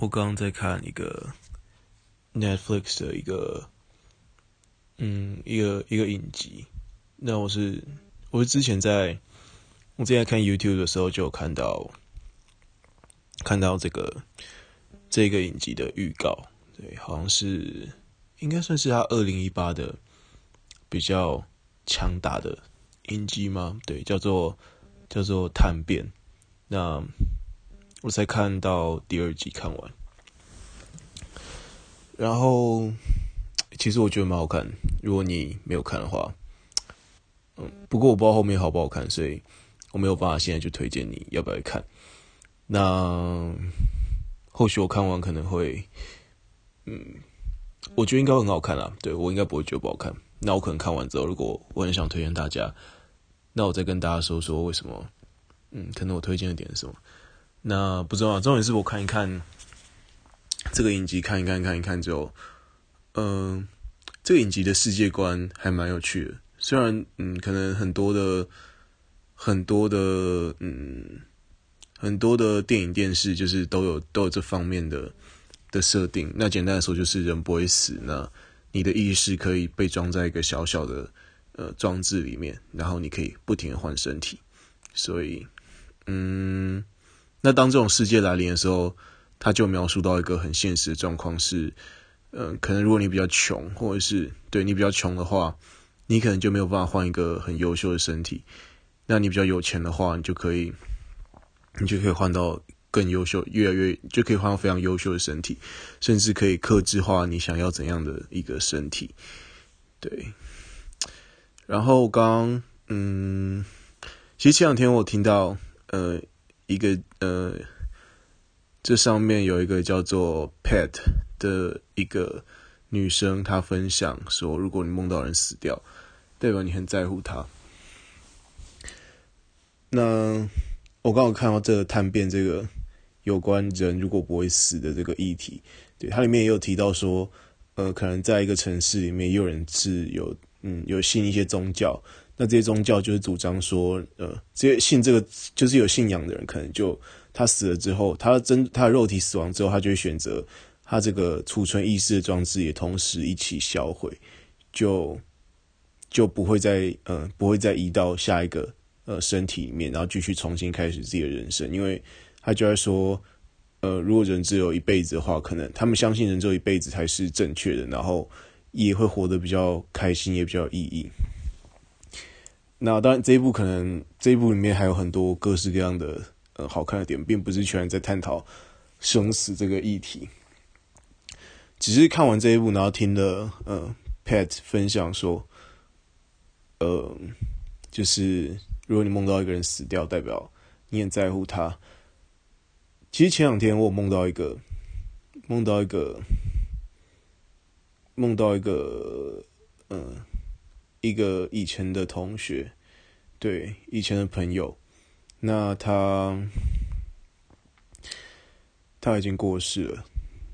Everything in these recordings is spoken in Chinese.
我刚刚在看一个 Netflix 的一个，嗯，一个一个影集。那我是我是之前在我之前看 YouTube 的时候就看到看到这个这个影集的预告，对，好像是应该算是他二零一八的比较强大的影集吗？对，叫做叫做《探变》。那我才看到第二集看完，然后其实我觉得蛮好看。如果你没有看的话，嗯，不过我不知道后面好不好看，所以我没有办法现在就推荐你要不要看。那或许我看完可能会，嗯，我觉得应该很好看啊。对，我应该不会觉得不好看。那我可能看完之后，如果我很想推荐大家，那我再跟大家说说为什么，嗯，可能我推荐的点是什么。那不知道，重点是我看一看这个影集，看一看，看一看之后，嗯、呃，这个影集的世界观还蛮有趣的。虽然，嗯，可能很多的、很多的，嗯，很多的电影、电视就是都有都有这方面的的设定。那简单来说，就是人不会死，那你的意识可以被装在一个小小的呃装置里面，然后你可以不停的换身体。所以，嗯。那当这种世界来临的时候，他就描述到一个很现实的状况是，嗯、可能如果你比较穷，或者是对你比较穷的话，你可能就没有办法换一个很优秀的身体。那你比较有钱的话，你就可以，你就可以换到更优秀，越来越就可以换到非常优秀的身体，甚至可以克制化你想要怎样的一个身体。对。然后刚，嗯，其实前两天我听到，呃。一个呃，这上面有一个叫做 Pet 的一个女生，她分享说，如果你梦到人死掉，代表你很在乎他。那我刚好看到这个探变这个有关人如果不会死的这个议题，对，它里面也有提到说，呃，可能在一个城市里面，有人是有嗯有信一些宗教。那这些宗教就是主张说，呃，这些信这个就是有信仰的人，可能就他死了之后，他真他的肉体死亡之后，他就会选择他这个储存意识的装置也同时一起销毁，就就不会再呃不会再移到下一个呃身体里面，然后继续重新开始自己的人生，因为他就在说，呃，如果人只有一辈子的话，可能他们相信人只有一辈子才是正确的，然后也会活得比较开心，也比较有意义。那当然，这一部可能这一部里面还有很多各式各样的呃好看的点，并不是全在探讨生死这个议题。只是看完这一部，然后听了呃 Pat 分享说，呃，就是如果你梦到一个人死掉，代表你很在乎他。其实前两天我梦到一个，梦到一个，梦到一个，嗯、一个以前的同学，对，以前的朋友，那他他已经过世了，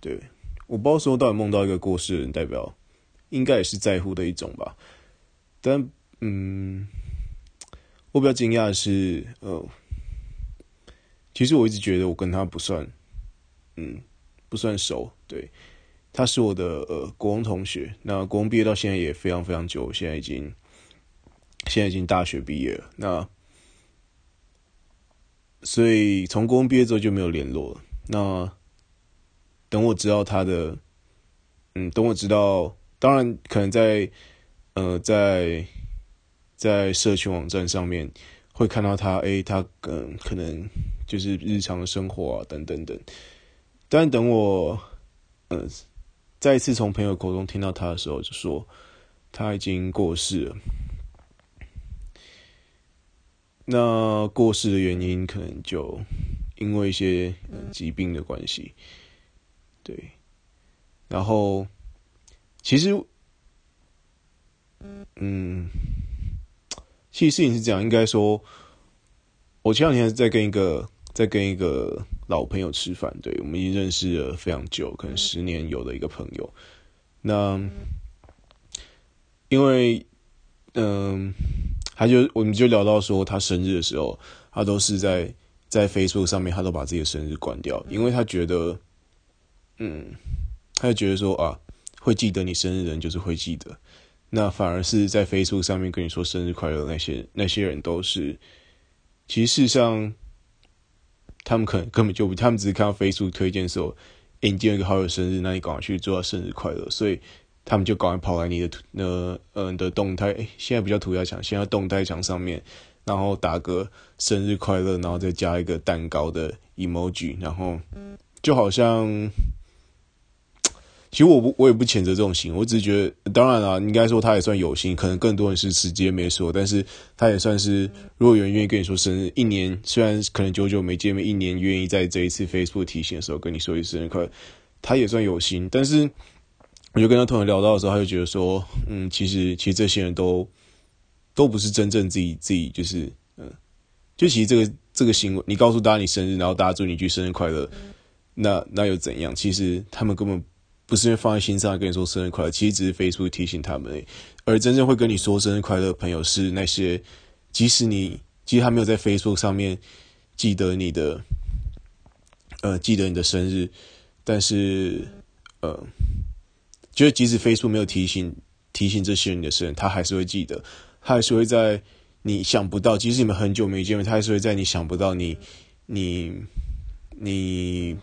对，我不知道说到底梦到一个过世的人，代表应该也是在乎的一种吧。但嗯，我比较惊讶的是，呃，其实我一直觉得我跟他不算，嗯，不算熟，对。他是我的呃国中同学，那国中毕业到现在也非常非常久，现在已经现在已经大学毕业了。那所以从国中毕业之后就没有联络了。那等我知道他的，嗯，等我知道，当然可能在呃在在社群网站上面会看到他，诶，他嗯可能就是日常的生活啊等等等。但等我呃。再一次从朋友口中听到他的时候，就说他已经过世了。那过世的原因可能就因为一些疾病的关系，对。然后其实，嗯，其实事情是这样，应该说，我前两天在跟一个。在跟一个老朋友吃饭，对，我们已经认识了非常久，可能十年有的一个朋友。那因为，嗯、呃，他就我们就聊到说，他生日的时候，他都是在在 Facebook 上面，他都把自己的生日关掉，因为他觉得，嗯，他就觉得说啊，会记得你生日的人就是会记得，那反而是在 Facebook 上面跟你说生日快乐那些那些人都是，其实事实上，他们可能根本就不，他们只是看到飞速推荐的时候，欸，你今天有个好友生日，那你赶快去祝他生日快乐，所以他们就赶快跑来你的图，那呃的动态，欸，现在不叫涂鸦墙，现在动态墙上面。然后打个生日快乐，然后再加一个蛋糕的 emoji，然后就好像，其实我不，我也不谴责这种行为，我只是觉得，当然了，应该说他也算有心，可能更多人是直接没说，但是他也算是，如果有人愿意跟你说生日，一年虽然可能久久没见面，一年愿意在这一次 Facebook 提醒的时候跟你说一声生日快乐，他也算有心。但是我就跟他同学聊到的时候，他就觉得说，嗯，其实其实这些人都。都不是真正自己自己就是嗯，就其实这个这个行为，你告诉大家你生日，然后大家祝你一句生日快乐，那那又怎样？其实他们根本不是因为放在心上跟你说生日快乐，其实只是 Facebook 提醒他们。而真正会跟你说生日快乐的朋友是那些，即使你其实他没有在 Facebook 上面记得你的，呃，记得你的生日，但是呃，就是即使 Facebook 没有提醒提醒这些人的生日，他还是会记得。他还是会在你想不到，即使你们很久没见面，他还是会在你想不到你、你、你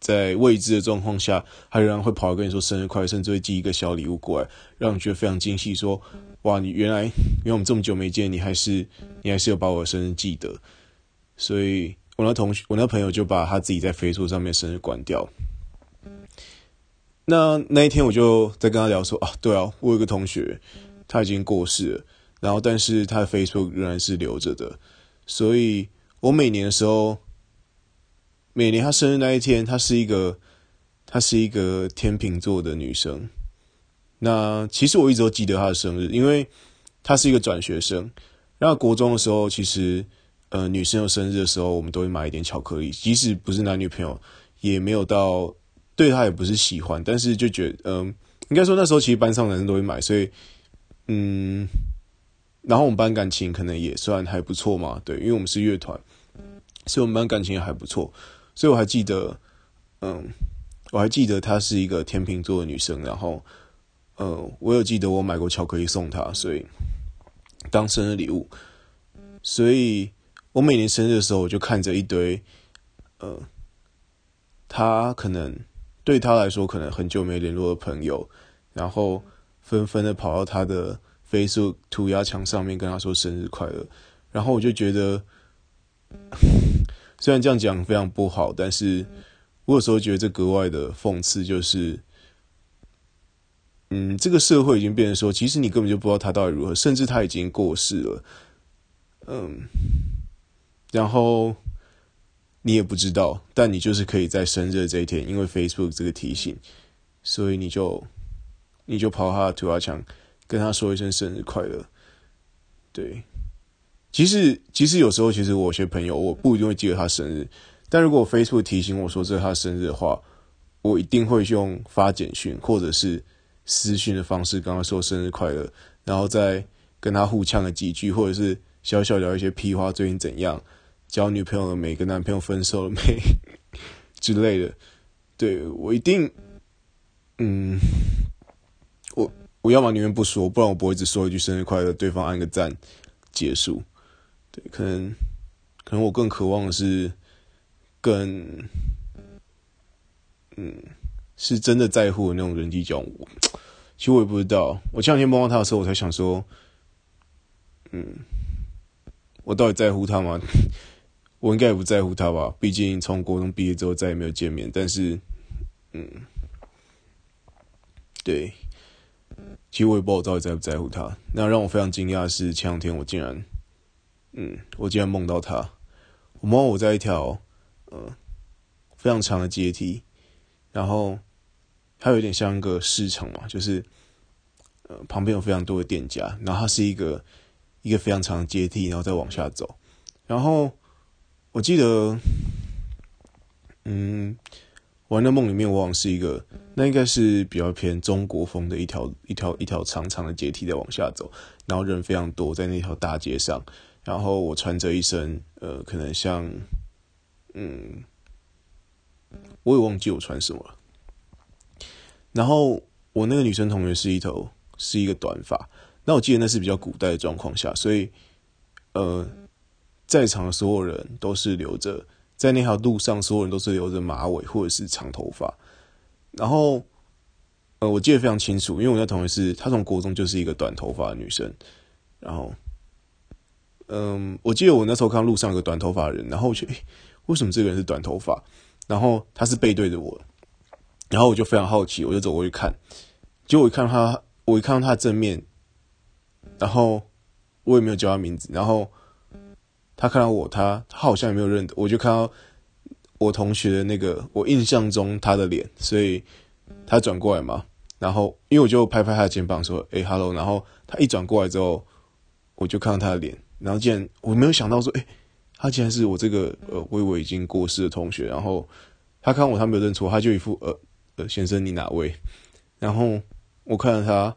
在未知的状况下，他仍然会跑来跟你说生日快乐，甚至会寄一个小礼物过来，让你觉得非常惊喜。说：“哇，你原来，因为我们这么久没见，你还是 你还是有把我的生日记得。”所以，我那同学，我那朋友就把他自己在 Facebook 上面生日关掉。那那一天，我就在跟他聊说：“啊，对啊，我有个同学。”他已经过世了，然后但是他的 Facebook 仍然是留着的，所以我每年的时候，每年他生日那一天，她是一个，她是一个天秤座的女生。那其实我一直都记得她的生日，因为她是一个转学生。然后国中的时候，其实呃女生有生日的时候，我们都会买一点巧克力，即使不是男女朋友，也没有到对她也不是喜欢，但是就觉得嗯、应该说那时候其实班上男生都会买，所以。嗯，然后我们班感情可能也算还不错嘛，对，因为我们是乐团，所以我们班感情也还不错，所以我还记得，嗯，我还记得她是一个天秤座的女生，然后，呃，我有记得我买过巧克力送她，所以当生日礼物，所以我每年生日的时候，我就看着一堆，呃，她可能对她来说可能很久没联络的朋友，然后。纷纷的跑到他的 Facebook 涂鸦墙上面跟他说生日快乐，然后我就觉得，虽然这样讲非常不好，但是我有时候觉得这格外的讽刺，就是，嗯，这个社会已经变成说，其实你根本就不知道他到底如何，甚至他已经过世了，嗯，然后你也不知道，但你就是可以在生日这一天，因为 Facebook 这个提醒，所以你就。你就跑他的涂鸦墙，跟他说一声生日快乐。对，其实其实有时候，其实我有些朋友我不一定会记得他生日，但如果 Facebook 提醒我说这是他生日的话，我一定会用发简讯或者是私讯的方式跟他说生日快乐，然后再跟他互呛了几句，或者是小小聊一些屁话，最近怎样，交女朋友了没，跟男朋友分手了没 之类的。对，我一定，嗯。我我要么宁愿不说，不然我不会只说一句生日快乐，对方按个赞结束。对，可能可能我更渴望的是更，嗯，是真的在乎的那种人际交往。其实我也不知道，我前两天梦到他的时候，我才想说，嗯，我到底在乎他吗？我应该也不在乎他吧，毕竟从国中毕业之后再也没有见面。但是，嗯，对。其实我也不知道我到底在不在乎他。那让我非常惊讶的是，前两天我竟然，嗯，我竟然梦到他。我梦我在一条，呃，非常长的阶梯，然后它有点像一个市场嘛，就是，呃，旁边有非常多的店家，然后它是一个一个非常长的阶梯，然后再往下走。然后我记得，嗯。我的梦里面，往往是一个，那应该是比较偏中国风的一条一条一条长长的阶梯在往下走，然后人非常多在那条大街上，然后我穿着一身呃，可能像嗯我也忘记我穿什么了。然后我那个女生同学是一头是一个短发，那我记得那是比较古代的状况下，所以呃，在场的所有人都是留着，在那条路上所有人都是留着马尾或者是长头发。然后呃，我记得非常清楚，因为我那同学是她从国中就是一个短头发的女生。然后嗯，我记得我那时候看路上有个短头发的人，然后我觉得，诶，为什么这个人是短头发？然后他是背对着我。然后我就非常好奇，我就走过去看，结果我一看他，我一看到他正面，然后我也没有叫他名字，然后他看到我，他他好像也没有认得，我就看到我同学的那个我印象中他的脸，所以他转过来嘛，然后因为我就拍拍他的肩膀说：“哎，hello。”然后他一转过来之后，我就看到他的脸，然后竟然我没有想到说：“哎，他竟然是我这个呃，我以为已经过世的同学。”然后他看我，他没有认出，他就一副呃呃。先生，你哪位？然后我看到他，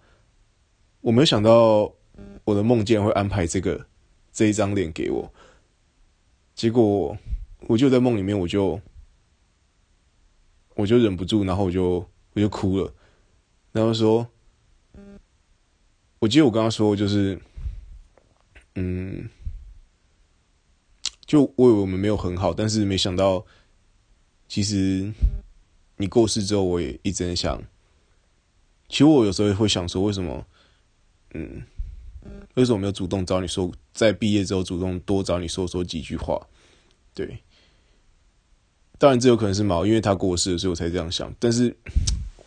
我没有想到我的梦见会安排这个这一张脸给我。结果我就在梦里面，我就我就忍不住，然后我就我就哭了。然后说，我记得我刚刚说就是，嗯，就我以为我们没有很好，但是没想到其实。你过世之后，我也一直在想。其实我有时候会想说，为什么，嗯，为什么没有主动找你说，在毕业之后主动多找你说说几句话？对，当然这有可能是毛，因为他过世了，所以我才这样想。但是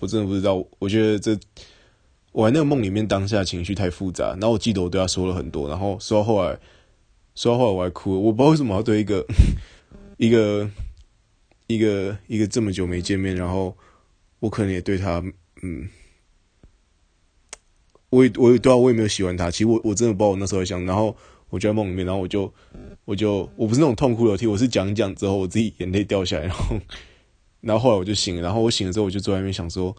我真的不知道，我觉得这我在那个梦里面当下情绪太复杂。然后我记得我对他说了很多，然后说到后来，说到后来我还哭了。我不知道为什么要对一个 一个。一个一个这么久没见面，然后我可能也对他，嗯，我也我也对啊，我也没有喜欢他。其实我我真的不知道我那时候在想，然后我就在梦里面，然后我就我就我不是那种痛哭流涕，我是讲讲之后我自己眼泪掉下来，然后 然后后来我就醒了，然后我醒了之后我就坐在那边想说，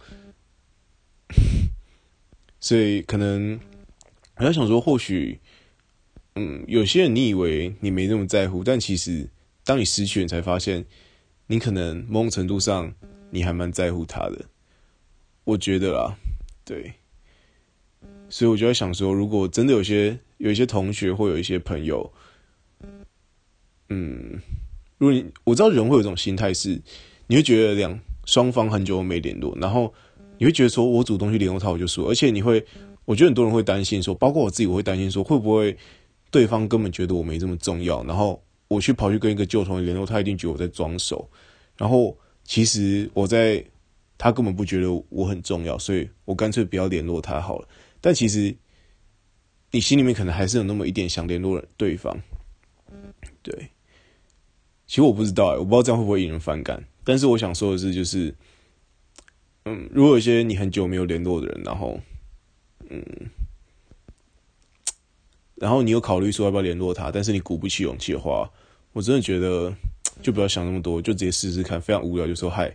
所以可能我在想说，或许嗯，有些人你以为你没那么在乎，但其实当你失去，你才发现。你可能某种程度上，你还蛮在乎他的，我觉得啦，对，所以我就在想说，如果真的有些有一些同学或有一些朋友，嗯，如果你我知道人会有一种心态是，你会觉得两双方很久没联络，然后你会觉得说我主动去联络他我就输，而且你会，我觉得很多人会担心说，包括我自己，我会担心说，会不会对方根本觉得我没这么重要，然后。我去跑去跟一个旧同学联络，他一定觉得我在装熟。然后其实我在，他根本不觉得我很重要，所以我干脆不要联络他好了。但其实你心里面可能还是有那么一点想联络对方。对，其实我不知道，我不知道这样会不会引人反感。但是我想说的是，就是，嗯，如果有些你很久没有联络的人，然后，嗯。然后你有考虑说要不要联络他，但是你鼓不起勇气的话，我真的觉得就不要想那么多，就直接试试看。非常无聊就说嗨，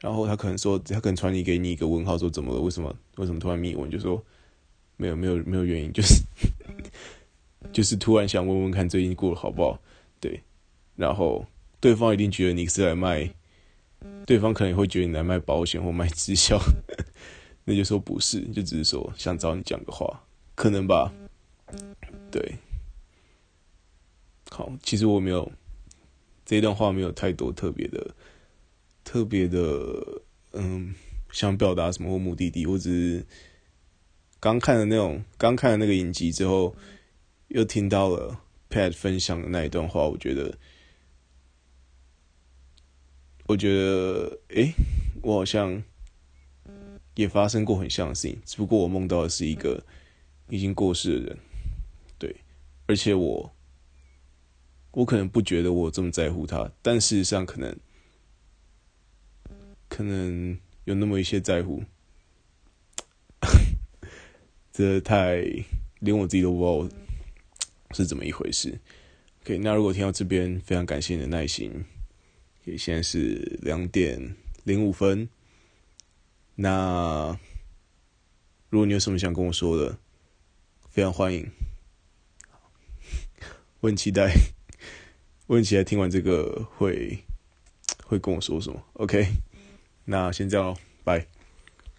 然后他可能说他可能传递给你一个问号，说怎么了？为什么？为什么突然密我？你就说没有没有没有原因，就是 就是突然想问问看最近过得好不好？对，然后对方一定觉得你是来卖，对方可能会觉得你来卖保险或卖直销，那就说不是，就只是说想找你讲个话，可能吧。对，好，其实我没有这一段话没有太多特别的、特别的，嗯，想表达什么或目的地。我只是刚看了那种刚看了那个影集之后，又听到了 Pat 分享的那一段话，我觉得，我觉得，诶，我好像也发生过很像的事情，只不过我梦到的是一个已经过世的人。对而且我，我可能不觉得我这么在乎他，但事实上可能，可能有那么一些在乎。这太连我自己都不知道是怎么一回事。OK，那如果听到这边，非常感谢你的耐心。也现在是两点零五分。那如果你有什么想跟我说的，非常欢迎。我很期待，我很期待听完这个会会跟我说什么。OK，那先这样喽，拜。